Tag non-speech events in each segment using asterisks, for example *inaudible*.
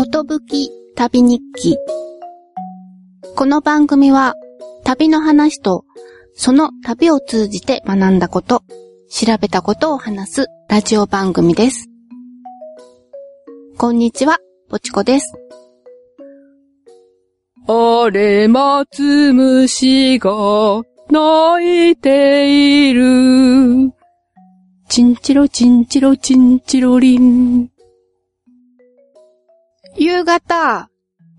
ことぶき旅日記。この番組は旅の話とその旅を通じて学んだこと、調べたことを話すラジオ番組です。こんにちは、ぽちこです。あれ、松虫が泣いている。チンチロチンチロチンチロリン。夕方、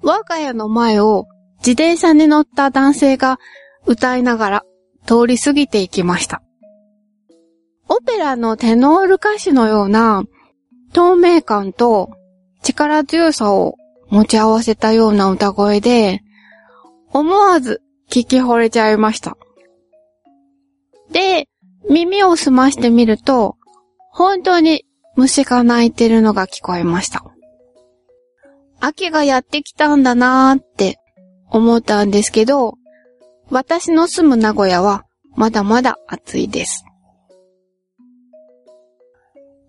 我が家の前を自転車に乗った男性が歌いながら通り過ぎていきました。オペラのテノール歌手のような透明感と力強さを持ち合わせたような歌声で、思わず聞き惚れちゃいました。で、耳を澄ましてみると、本当に虫が鳴いてるのが聞こえました。秋がやってきたんだなーって思ったんですけど、私の住む名古屋はまだまだ暑いです。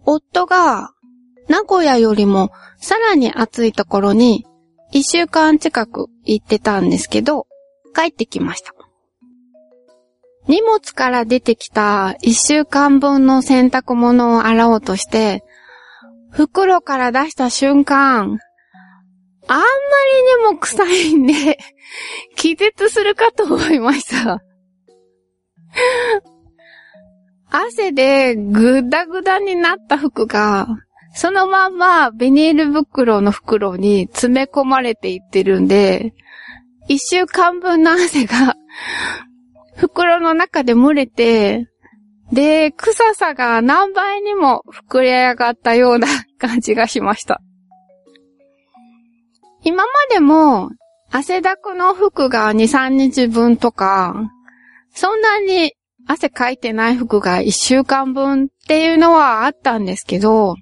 夫が名古屋よりもさらに暑いところに一週間近く行ってたんですけど、帰ってきました。荷物から出てきた一週間分の洗濯物を洗おうとして、袋から出した瞬間、あんまりにも臭いんで、*laughs* 気絶するかと思いました。汗でぐだぐだになった服が、そのまんまビニール袋の袋に詰め込まれていってるんで、一週間分の汗が *laughs* 袋の中で漏れて、で、臭さが何倍にも膨れ上がったような感じがしました。今までも汗だくの服が2、3日分とか、そんなに汗かいてない服が1週間分っていうのはあったんですけど、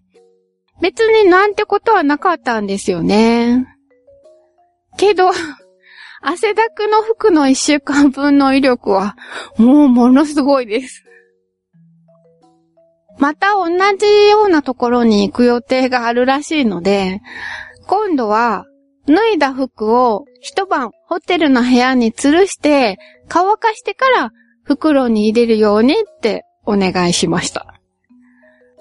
別になんてことはなかったんですよね。けど、*laughs* 汗だくの服の1週間分の威力はもうものすごいです。また同じようなところに行く予定があるらしいので、今度は脱いだ服を一晩ホテルの部屋に吊るして乾かしてから袋に入れるようにってお願いしました。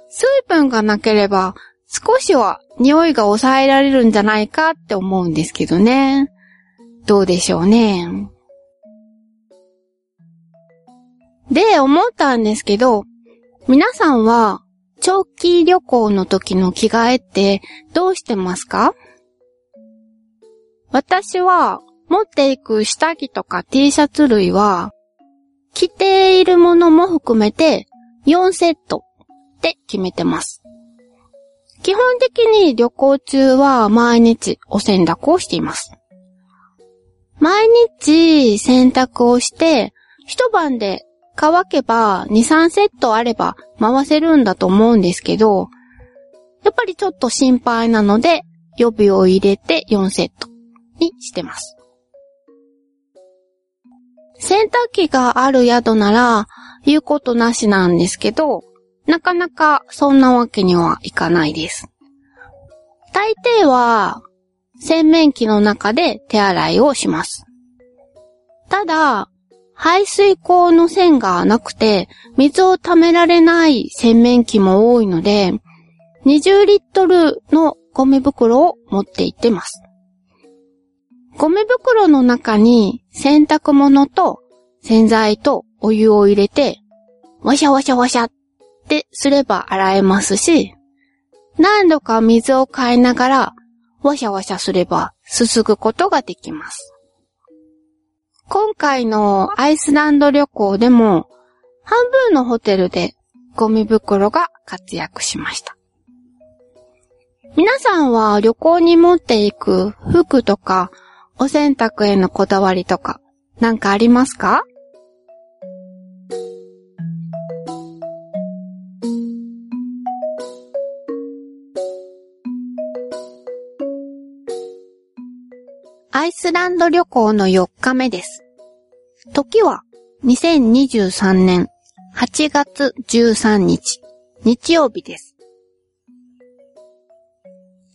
水分がなければ少しは匂いが抑えられるんじゃないかって思うんですけどね。どうでしょうね。で、思ったんですけど、皆さんは長期旅行の時の着替えってどうしてますか？私は持っていく下着とか T シャツ類は着ているものも含めて4セットって決めてます。基本的に旅行中は毎日お洗濯をしています。毎日洗濯をして一晩で乾けば2、3セットあれば回せるんだと思うんですけど、やっぱりちょっと心配なので予備を入れて4セットにしてます。洗濯機がある宿なら言うことなしなんですけど、なかなかそんなわけにはいかないです。大抵は洗面器の中で手洗いをします。ただ、排水口の線がなくて水を溜められない洗面器も多いので、20リットルのゴミ袋を持って行ってます。ゴミ袋の中に洗濯物と洗剤とお湯を入れて、わしゃわしゃわしゃってすれば洗えますし、何度か水を変えながら、わしゃわしゃすればすすぐことができます。今回のアイスランド旅行でも、半分のホテルでゴミ袋が活躍しました。皆さんは旅行に持っていく服とかお洗濯へのこだわりとかなんかありますか？アイスランド旅行の4日目です。時は2023年8月13日、日曜日です。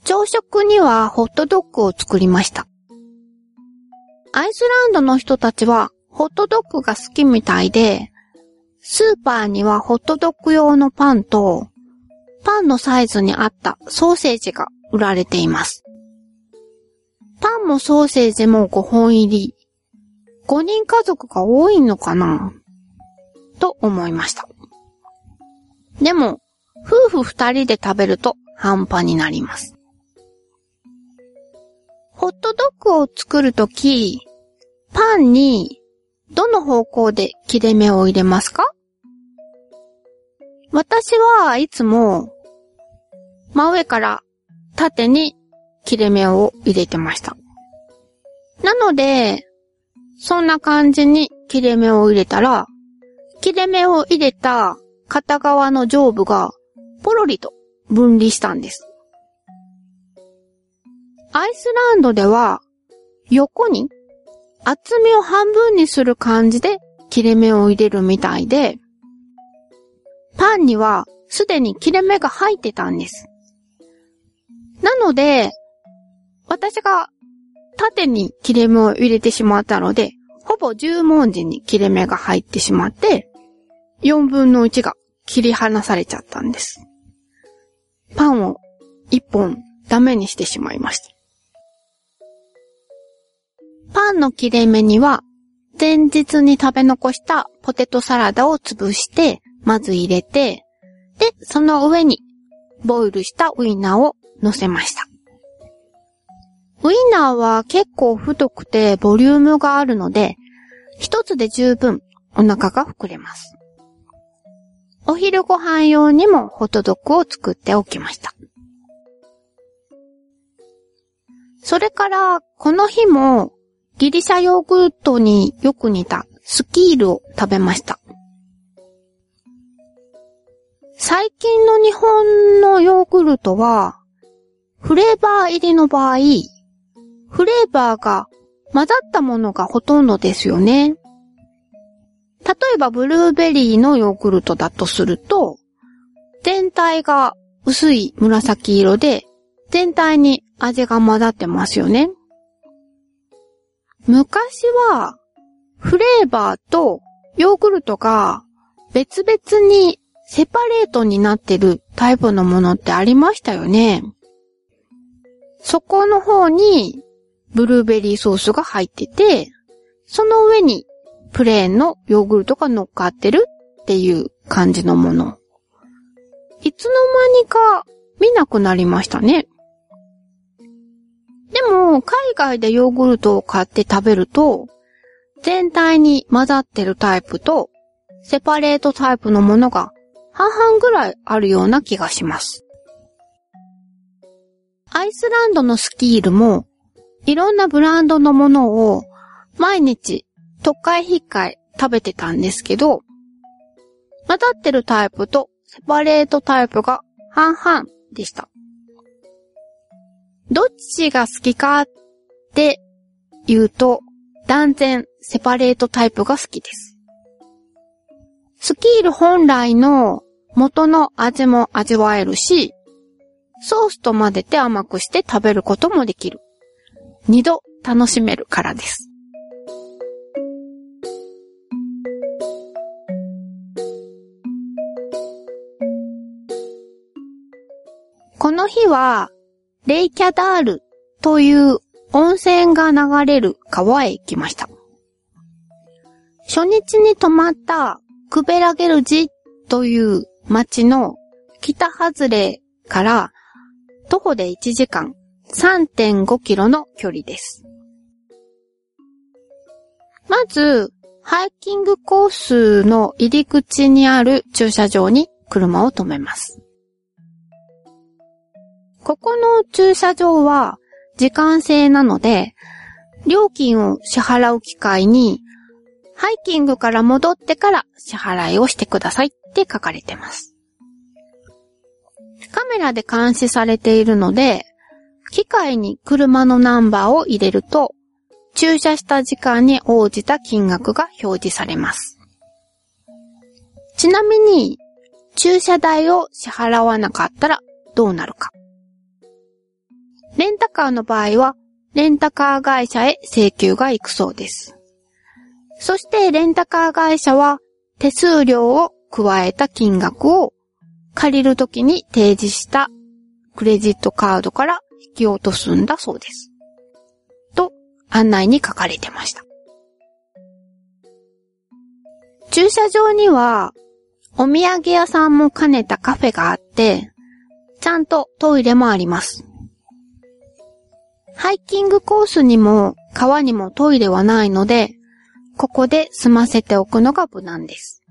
朝食にはホットドッグを作りました。アイスランドの人たちはホットドッグが好きみたいで、スーパーにはホットドッグ用のパンと、パンのサイズに合ったソーセージが売られています。パンもソーセージも5本入り。5人家族が多いのかな？と思いました。でも、夫婦2人で食べると半端になります。ホットドッグを作るとき、パンにどの方向で切れ目を入れますか？私はいつも真上から縦に切れ目を入れてました。なので、そんな感じに切れ目を入れたら、切れ目を入れた片側の上部がポロリと分離したんです。アイスランドでは横に厚みを半分にする感じで切れ目を入れるみたいで、パンにはすでに切れ目が入ってたんです。なので、私が縦に切れ目を入れてしまったので、ほぼ十文字に切れ目が入ってしまって、4分の1が切り離されちゃったんです。パンを1本ダメにしてしまいました。パンの切れ目には、前日に食べ残したポテトサラダを潰して、まず入れて、で、その上にボイルしたウインナーを乗せました。ウインナーは結構太くてボリュームがあるので、一つで十分お腹が膨れます。お昼ご飯用にもホットドッグを作っておきました。それから、この日もギリシャヨーグルトによく似たスキールを食べました。最近の日本のヨーグルトは、フレーバー入りの場合、フレーバーが混ざったものがほとんどですよね。例えばブルーベリーのヨーグルトだとすると、全体が薄い紫色で、全体に味が混ざってますよね。昔は、フレーバーとヨーグルトが別々にセパレートになってるタイプのものってありましたよね。そこの方にブルーベリーソースが入ってて、その上にプレーンのヨーグルトが乗っかってるっていう感じのもの。いつの間にか見なくなりましたね。でも、海外でヨーグルトを買って食べると、全体に混ざってるタイプと、セパレートタイプのものが半々ぐらいあるような気がします。アイスランドのスキールも、いろんなブランドのものを毎日、特会引っかい食べてたんですけど、混ざってるタイプとセパレートタイプが半々でした。どっちが好きかって言うと、断然セパレートタイプが好きです。スキール本来の元の味も味わえるし、ソースと混ぜて甘くして食べることもできる。二度楽しめるからです。この日は、レイキャダールという温泉が流れる川へ行きました。初日に泊まったクベラゲルジという町の北外れから徒歩で1時間3.5キロの距離です。まず、ハイキングコースの入り口にある駐車場に車を止めます。ここの駐車場は時間制なので、料金を支払う機会に、ハイキングから戻ってから支払いをしてくださいって書かれてます。カメラで監視されているので、機械に車のナンバーを入れると、駐車した時間に応じた金額が表示されます。ちなみに、駐車代を支払わなかったらどうなるか。レンタカーの場合は、レンタカー会社へ請求が行くそうです。そして、レンタカー会社は、手数料を加えた金額を借りるときに提示したクレジットカードから引き落とすんだそうです。と、案内に書かれてました。駐車場には、お土産屋さんも兼ねたカフェがあって、ちゃんとトイレもあります。ハイキングコースにも川にもトイレはないので、ここで済ませておくのが無難です。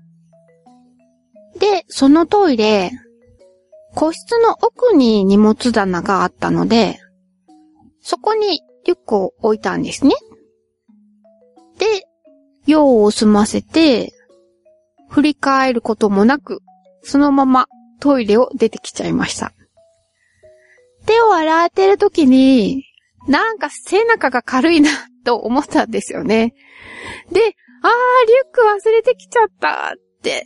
で、そのトイレ、個室の奥に荷物棚があったので、そこにリュックを置いたんですね。で、用を済ませて、振り返ることもなく、そのままトイレを出てきちゃいました。手を洗ってる時に、なんか背中が軽いなと思ったんですよね。で、あー、リュック忘れてきちゃったって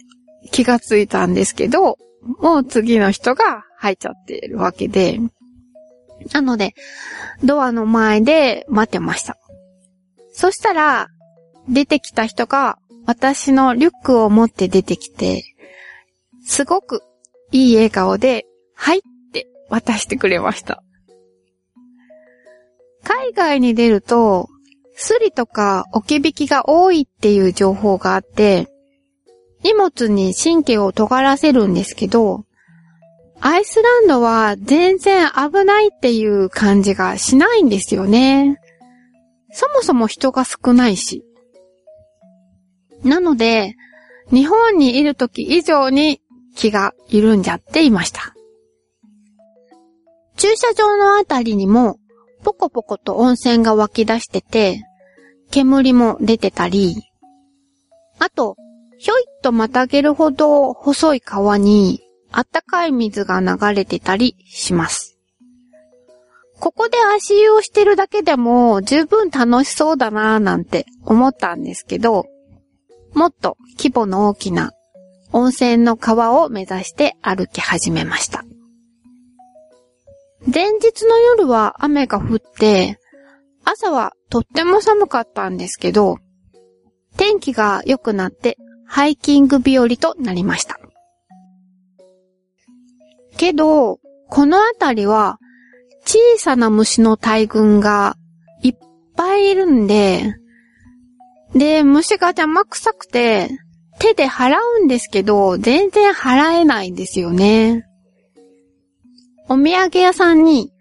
気がついたんですけど、もう次の人が入っちゃってるわけで。なので、ドアの前で待ってました。そしたら、出てきた人が私のリュックを持って出てきて、すごくいい笑顔で、はいって渡してくれました。海外に出ると、スリとか置き引きが多いっていう情報があって、荷物に神経を尖らせるんですけど、アイスランドは全然危ないっていう感じがしないんですよね。そもそも人が少ないし。なので、日本にいる時以上に気が緩んじゃっていました。駐車場のあたりにも、ポコポコと温泉が湧き出してて、煙も出てたり、あと、ひょいっとまたげるほど細い川に、あったかい水が流れてたりします。ここで足湯をしてるだけでも十分楽しそうだなぁなんて思ったんですけど、もっと規模の大きな温泉の川を目指して歩き始めました。前日の夜は雨が降って、朝はとっても寒かったんですけど、天気が良くなってハイキング日和となりました。けど、この辺りは小さな虫の大群がいっぱいいるんで、で、虫が邪魔くさくて、手で払うんですけど、全然払えないんですよね。お土産屋さんに、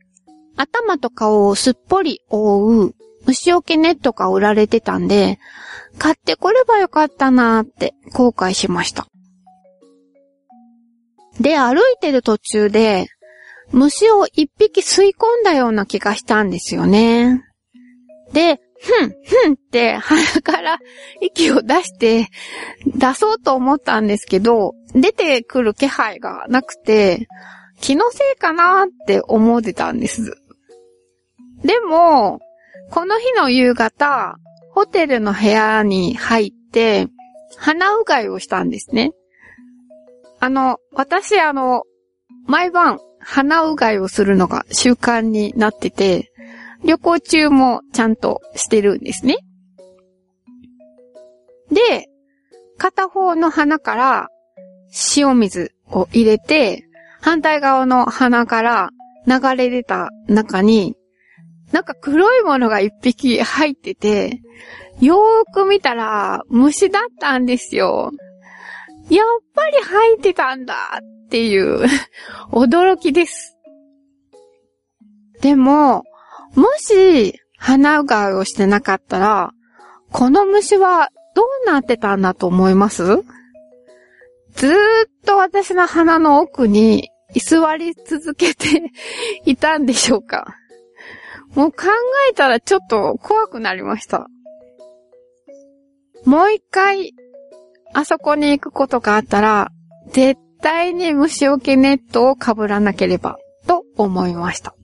頭と顔をすっぽり覆う虫除けネットが売られてたんで、買ってこればよかったなーって後悔しました。で、歩いてる途中で、虫を一匹吸い込んだような気がしたんですよね。で、ふん、ふんって鼻から息を出して出そうと思ったんですけど、出てくる気配がなくて、気のせいかなって思ってたんです。でも、この日の夕方、ホテルの部屋に入って、鼻うがいをしたんですね。あの、私あの、毎晩鼻うがいをするのが習慣になってて、旅行中もちゃんとしてるんですね。で、片方の鼻から塩水を入れて、反対側の鼻から流れ出た中に、なんか黒いものが一匹入ってて、よーく見たら虫だったんですよ。やっぱり入ってたんだっていう驚きです。でも、もし鼻うがいをしてなかったら、この虫はどうなってたんだと思います？ずーっと私の鼻の奥に居座り続けて *laughs* いたんでしょうか？もう考えたらちょっと怖くなりました。もう一回、あそこに行くことがあったら、絶対に虫除けネットを被らなければ、と思いました。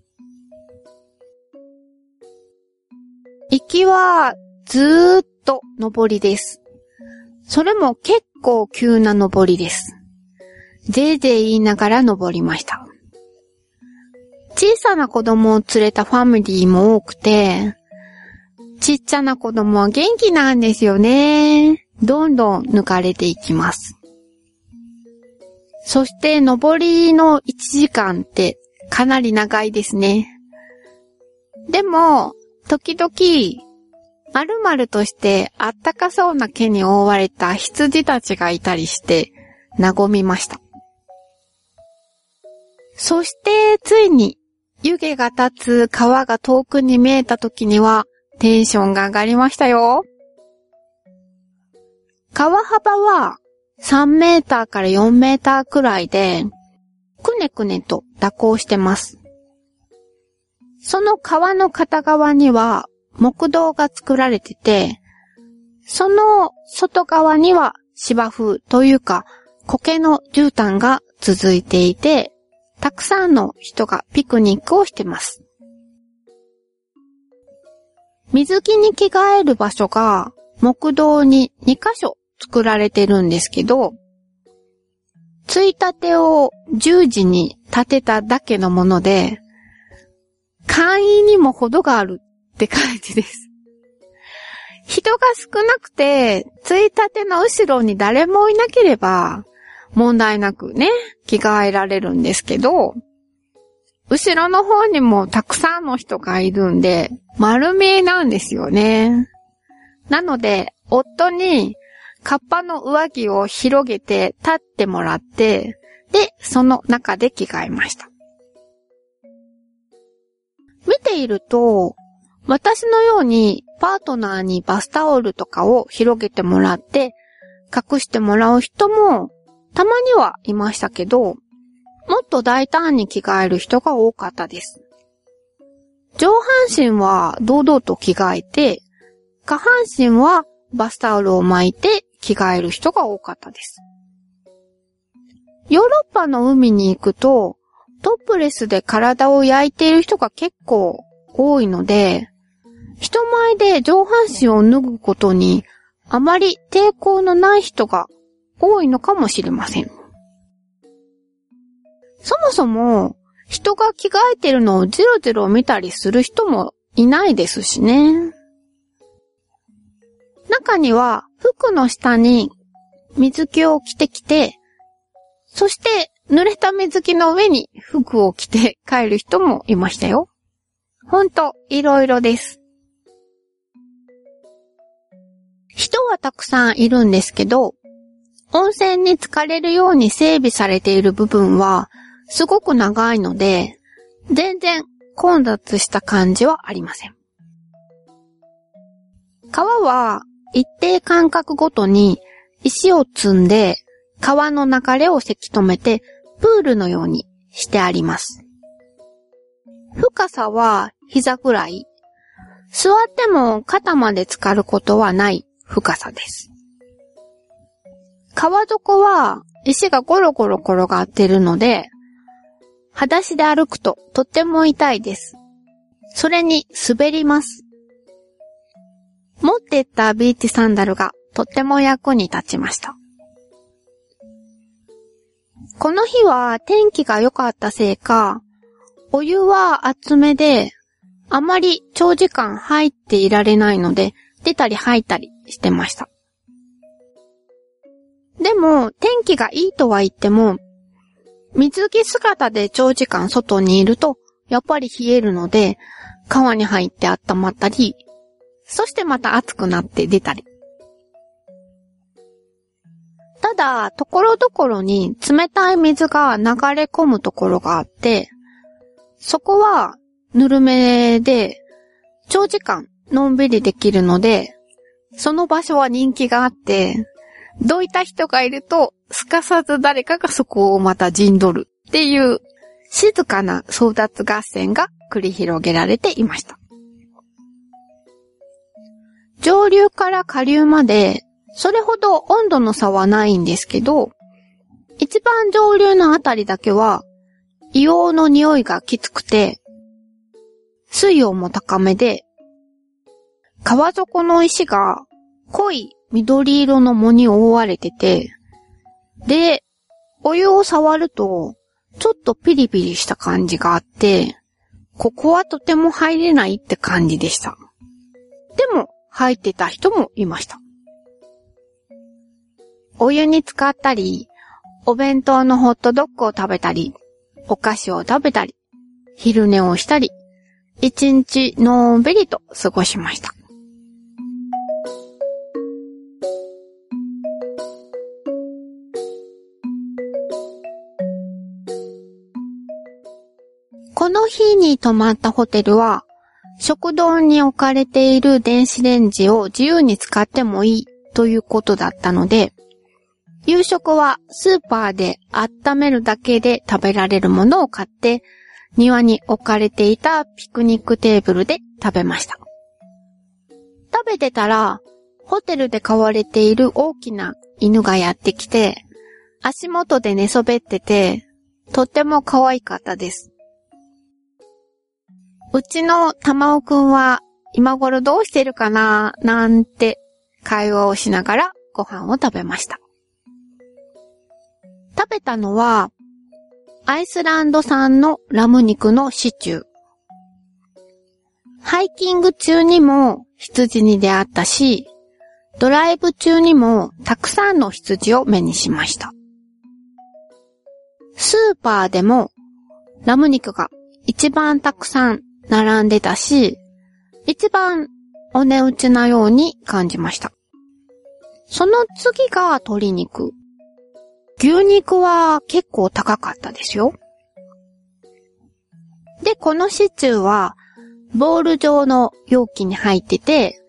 行きは、ずーっと登りです。それも結構急な登りです。ぜいぜい言いながら登りました。小さな子供を連れたファミリーも多くて、ちっちゃな子供は元気なんですよね。どんどん抜かれていきます。そして、上りの1時間ってかなり長いですね。でも、時々、まるとしてあったかそうな毛に覆われた羊たちがいたりして、和みました。そして、ついに、湯気が立つ川が遠くに見えた時には、テンションが上がりましたよ。川幅は3メーターから4メーターくらいで、くねくねと蛇行してます。その川の片側には木道が作られてて、その外側には芝生というか苔の絨毯が続いていて、たくさんの人がピクニックをしてます。水着に着替える場所が木道に2箇所作られてるんですけど、ついたてを十字に立てただけのもので、簡易にも程があるって感じです。人が少なくて、ついたての後ろに誰もいなければ、問題なくね、着替えられるんですけど、後ろの方にもたくさんの人がいるんで、丸見えなんですよね。なので、夫にカッパの上着を広げて立ってもらって、で、その中で着替えました。見ていると、私のようにパートナーにバスタオルとかを広げてもらって隠してもらう人もたまにはいましたけど、もっと大胆に着替える人が多かったです。上半身は堂々と着替えて、下半身はバスタオルを巻いて着替える人が多かったです。ヨーロッパの海に行くと、トップレスで体を焼いている人が結構多いので、人前で上半身を脱ぐことにあまり抵抗のない人が多いのかもしれません。そもそも人が着替えてるのをジロジロ見たりする人もいないですしね。中には服の下に水着を着てきて、そして濡れた水着の上に服を着て帰る人もいましたよ。ほんと、いろいろです。人はたくさんいるんですけど、温泉に浸かれるように整備されている部分はすごく長いので、全然混雑した感じはありません。川は一定間隔ごとに石を積んで川の流れをせき止めてプールのようにしてあります。深さは膝ぐらい。座っても肩まで浸かることはない深さです。川底は石がゴロゴロ転がってるので、裸足で歩くととっても痛いです。それに滑ります。持ってったビーチサンダルがとっても役に立ちました。この日は天気が良かったせいか、お湯は厚めで、あまり長時間入っていられないので、出たり入ったりしてました。でも、天気がいいとは言っても、水着姿で長時間外にいると、やっぱり冷えるので、川に入って温まったり、そしてまた暑くなって出たり。ただ、ところどころに冷たい水が流れ込むところがあって、そこはぬるめで、長時間のんびりできるので、その場所は人気があって、どういった人がいると、すかさず誰かがそこをまた陣取るっていう静かな争奪合戦が繰り広げられていました。上流から下流まで、それほど温度の差はないんですけど、一番上流のあたりだけは、硫黄の匂いがきつくて、水温も高めで、川底の石が濃い緑色の藻に覆われてて、で、お湯を触ると、ちょっとピリピリした感じがあって、ここはとても入れないって感じでした。でも、入ってた人もいました。お湯に浸かったり、お弁当のホットドッグを食べたり、お菓子を食べたり、昼寝をしたり、一日のんびりと過ごしました。の日に泊まったホテルは、食堂に置かれている電子レンジを自由に使ってもいいということだったので、夕食はスーパーで温めるだけで食べられるものを買って、庭に置かれていたピクニックテーブルで食べました。食べてたら、ホテルで飼われている大きな犬がやってきて、足元で寝そべってて、とっても可愛かったです。うちの玉尾くんは今頃どうしてるかな？なんて会話をしながらご飯を食べました。食べたのはアイスランド産のラム肉のシチュー。ハイキング中にも羊に出会ったし、ドライブ中にもたくさんの羊を目にしました。スーパーでもラム肉が一番たくさん並んでたし、一番お値打ちなように感じました。その次が鶏肉。牛肉は結構高かったですよ。で、このシチューは、ボール状の容器に入ってて、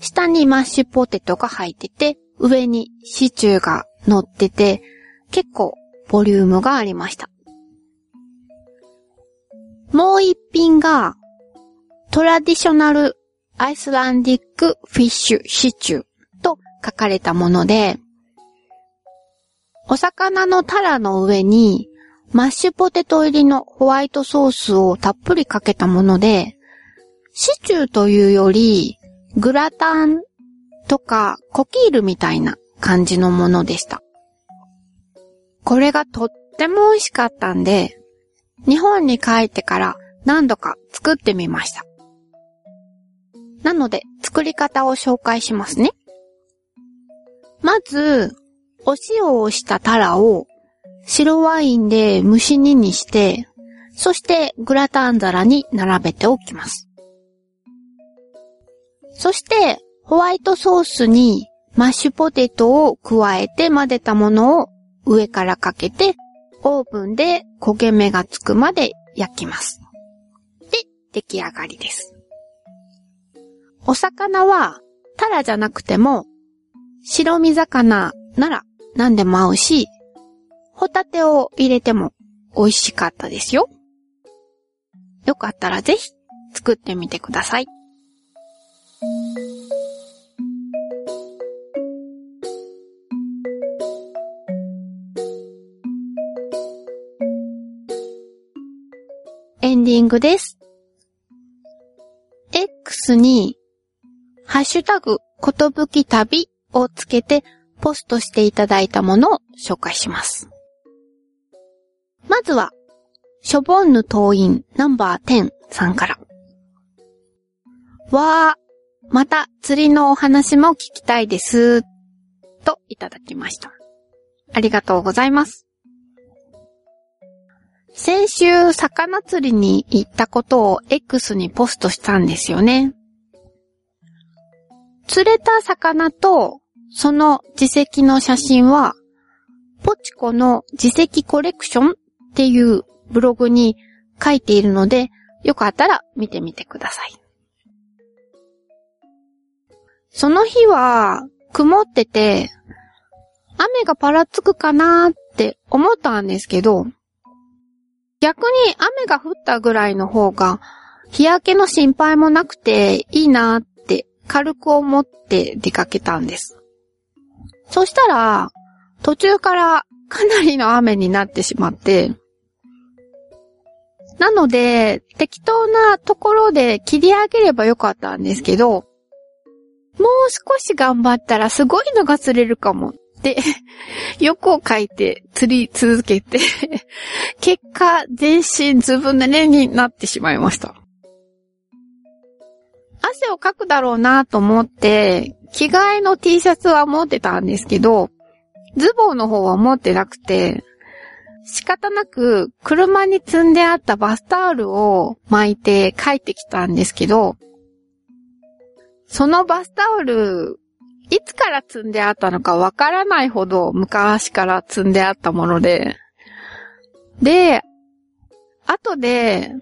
下にマッシュポテトが入ってて、上にシチューが乗ってて、結構ボリュームがありました。もう一品が、トラディショナルアイスランディックフィッシュシチューと書かれたもので、お魚のタラの上にマッシュポテト入りのホワイトソースをたっぷりかけたもので、シチューというよりグラタンとかコキールみたいな感じのものでした。これがとっても美味しかったんで、日本に帰ってから何度か作ってみました。なので、作り方を紹介しますね。まず、お塩をしたタラを白ワインで蒸し煮にして、そしてグラタン皿に並べておきます。そして、ホワイトソースにマッシュポテトを加えて混ぜたものを上からかけて、オーブンで焦げ目がつくまで焼きます。で、出来上がりです。お魚は、タラじゃなくても、白身魚なら何でも合うし、ホタテを入れても美味しかったですよ。よかったらぜひ作ってみてください。エンディングです。X に、ハッシュタグ、ことぶき旅をつけてポストしていただいたものを紹介します。まずは、ショボンヌ党員ナンバー10さんから。わー、また釣りのお話も聞きたいです。といただきました。ありがとうございます。先週、魚釣りに行ったことを X にポストしたんですよね。釣れた魚と、その自石の写真は、ポチコの自石コレクションっていうブログに書いているので、よかったら見てみてください。その日は、曇ってて、雨がぱらつくかなーって思ったんですけど、逆に雨が降ったぐらいの方が、日焼けの心配もなくていいなって軽く思って出かけたんです。そしたら、途中からかなりの雨になってしまって、なので、適当なところで切り上げればよかったんですけど、もう少し頑張ったらすごいのが釣れるかもで、欲を書いて釣り続けて、結果、全身ずぶ濡れになってしまいました。汗をかくだろうなと思って、着替えの T シャツは持ってたんですけど、ズボンの方は持ってなくて、仕方なく車に積んであったバスタオルを巻いて帰ってきたんですけど、そのバスタオル、いつから積んであったのかわからないほど昔から積んであったもので、で、後で、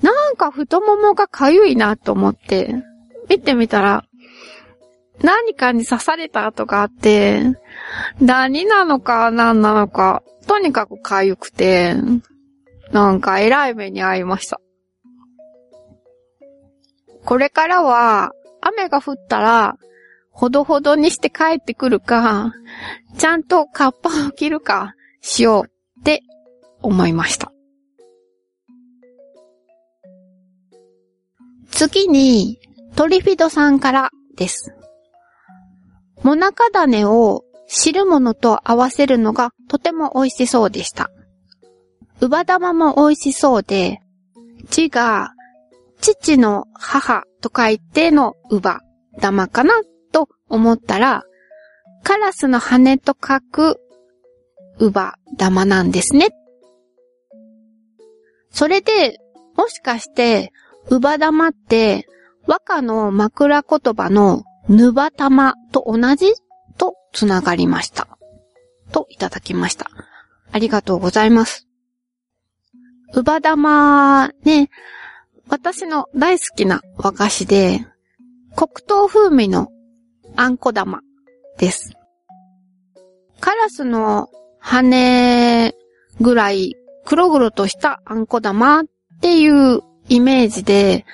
なんか太ももがかゆいなと思って、見てみたら、何かに刺された跡があって、何なのか何なのか、とにかくかゆくて、なんか偉い目に遭いました。これからは、雨が降ったら、ほどほどにして帰ってくるか、ちゃんとカッパを着るか、しようって思いました。次に、トリフィドさんからです。モナカ種を汁物と合わせるのがとても美味しそうでした。うば玉も美味しそうで、字が父の母と書いてのうば玉かな思ったら、カラスの羽と書くうば玉なんですね。それで、もしかして、うば玉って、和歌の枕言葉のぬば玉と同じ？とつながりました。といただきました。ありがとうございます。うば玉ね、私の大好きな和菓子で、黒糖風味のあんこ玉です。カラスの羽ぐらい黒々としたあんこ玉っていうイメージで、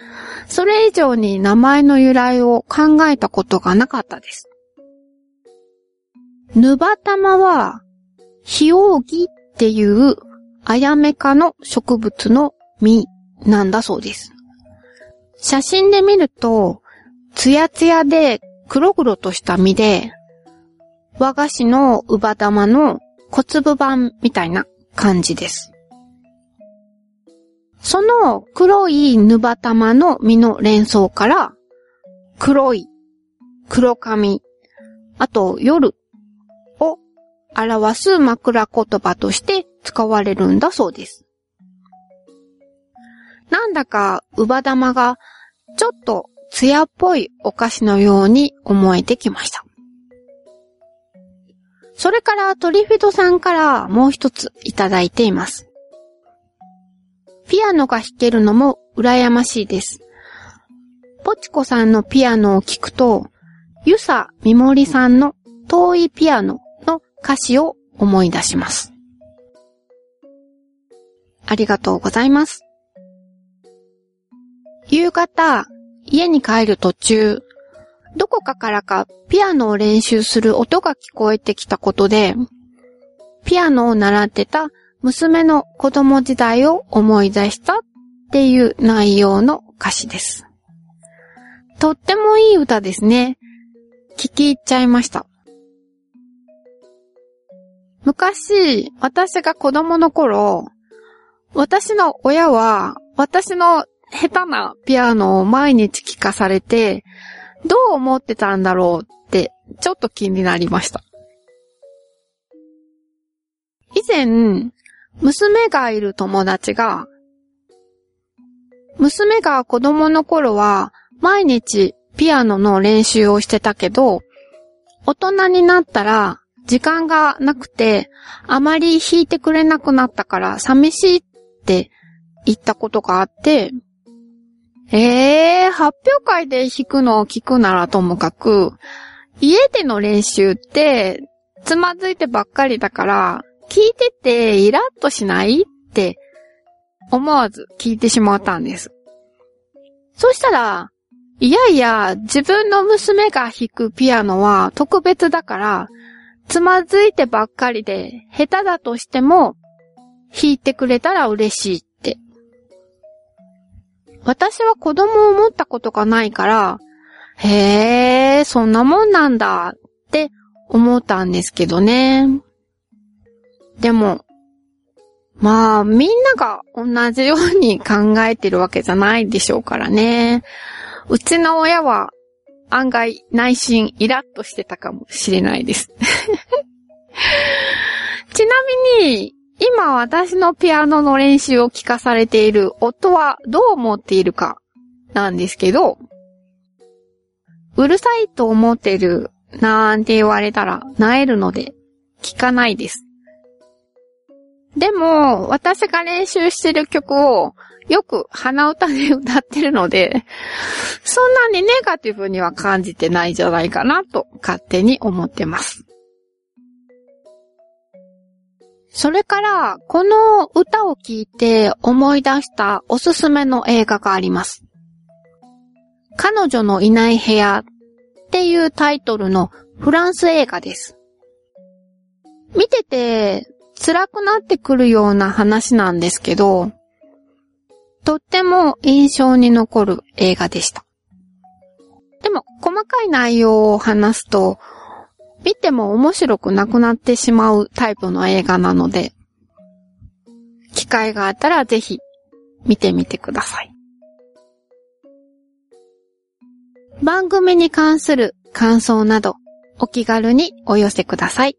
それ以上に名前の由来を考えたことがなかったです。ヌバタマは、ヒオウギっていうアヤメ科の植物の実なんだそうです。写真で見ると、ツヤツヤで黒々とした実で、和菓子のウバ玉の小粒版みたいな感じです。その黒いヌバ玉の実の連想から、黒い、黒髪、あと夜を表す枕言葉として使われるんだそうです。なんだか、ウバ玉がちょっと艶っぽいお菓子のように思えてきました。それからトリフィドさんからもう一ついただいています。ピアノが弾けるのも羨ましいです。ポチコさんのピアノを聴くと、ユサミモリさんの遠いピアノの歌詞を思い出します。ありがとうございます。夕方、家に帰る途中、どこかからかピアノを練習する音が聞こえてきたことで、ピアノを習ってた娘の子供時代を思い出したっていう内容の歌詞です。とってもいい歌ですね。聞き入っちゃいました。昔、私が子供の頃、私の親は、私の下手なピアノを毎日聴かされて、どう思ってたんだろうって、ちょっと気になりました。以前、娘がいる友達が、娘が子供の頃は毎日ピアノの練習をしてたけど、大人になったら時間がなくてあまり弾いてくれなくなったから寂しいって言ったことがあって、ええー、発表会で弾くのを聞くならともかく、家での練習ってつまずいてばっかりだから、聞いててイラッとしないって思わず聞いてしまったんです。そしたら、いやいや、自分の娘が弾くピアノは特別だから、つまずいてばっかりで下手だとしても弾いてくれたら嬉しいっ。私は子供を持ったことがないから、へえ、そんなもんなんだって思ったんですけどね。でも、まあ、みんなが同じように考えてるわけじゃないでしょうからね。うちの親は案外内心イラッとしてたかもしれないです。*laughs* ちなみに、今私のピアノの練習を聞かされている夫はどう思っているかなんですけど、うるさいと思ってるなんて言われたら萎えるので聞かないです。でも、私が練習してる曲をよく鼻歌で歌ってるので、そんなにネガティブには感じてないんじゃないかなと勝手に思ってます。それから、この歌を聴いて思い出したおすすめの映画があります。彼女のいない部屋っていうタイトルのフランス映画です。見てて辛くなってくるような話なんですけど、とっても印象に残る映画でした。でも、細かい内容を話すと、見ても面白くなくなってしまうタイプの映画なので、機会があったらぜひ見てみてください。番組に関する感想などお気軽にお寄せください。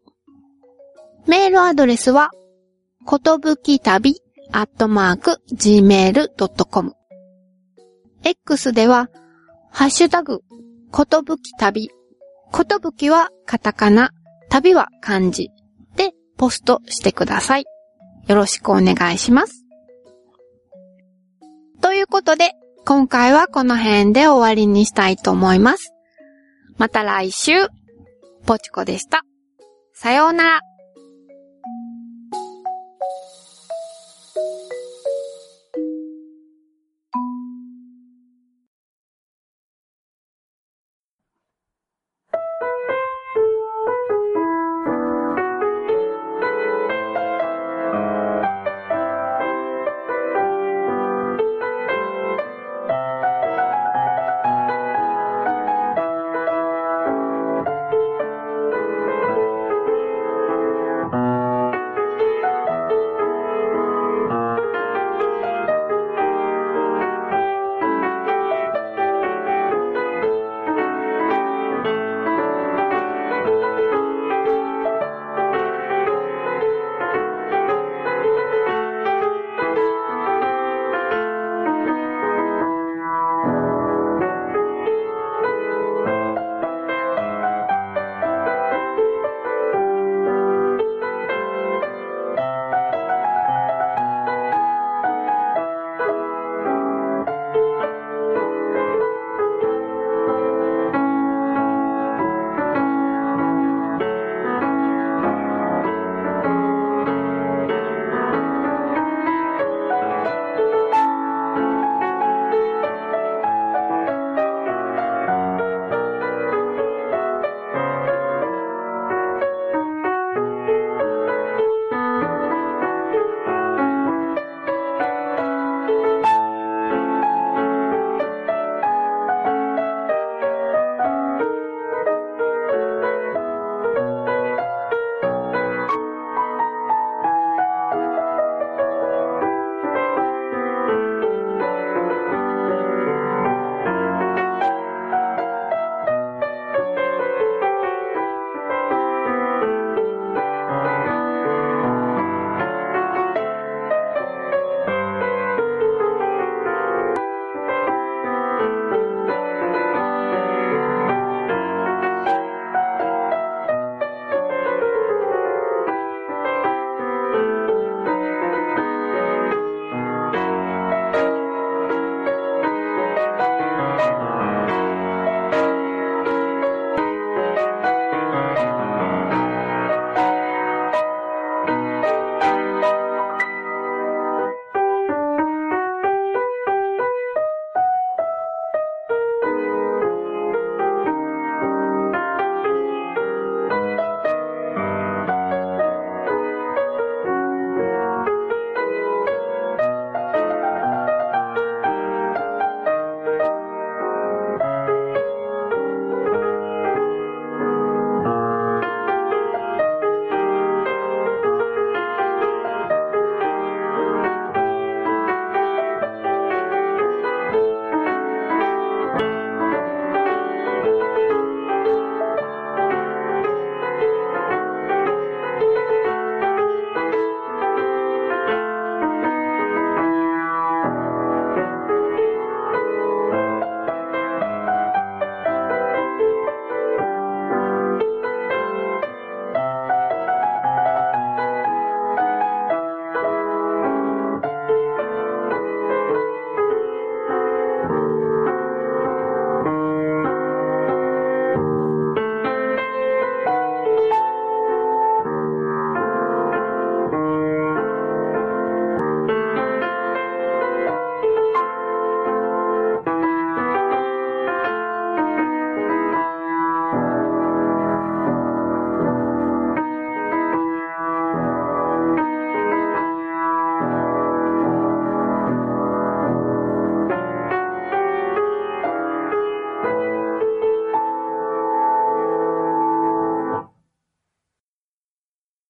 メールアドレスは、ことぶき旅アットマーク gmail.com。X では、ハッシュタグ、ことぶき旅。ことぶきはカタカナ、旅は漢字でポストしてください。よろしくお願いします。ということで、今回はこの辺で終わりにしたいと思います。また来週、ぽちこでした。さようなら。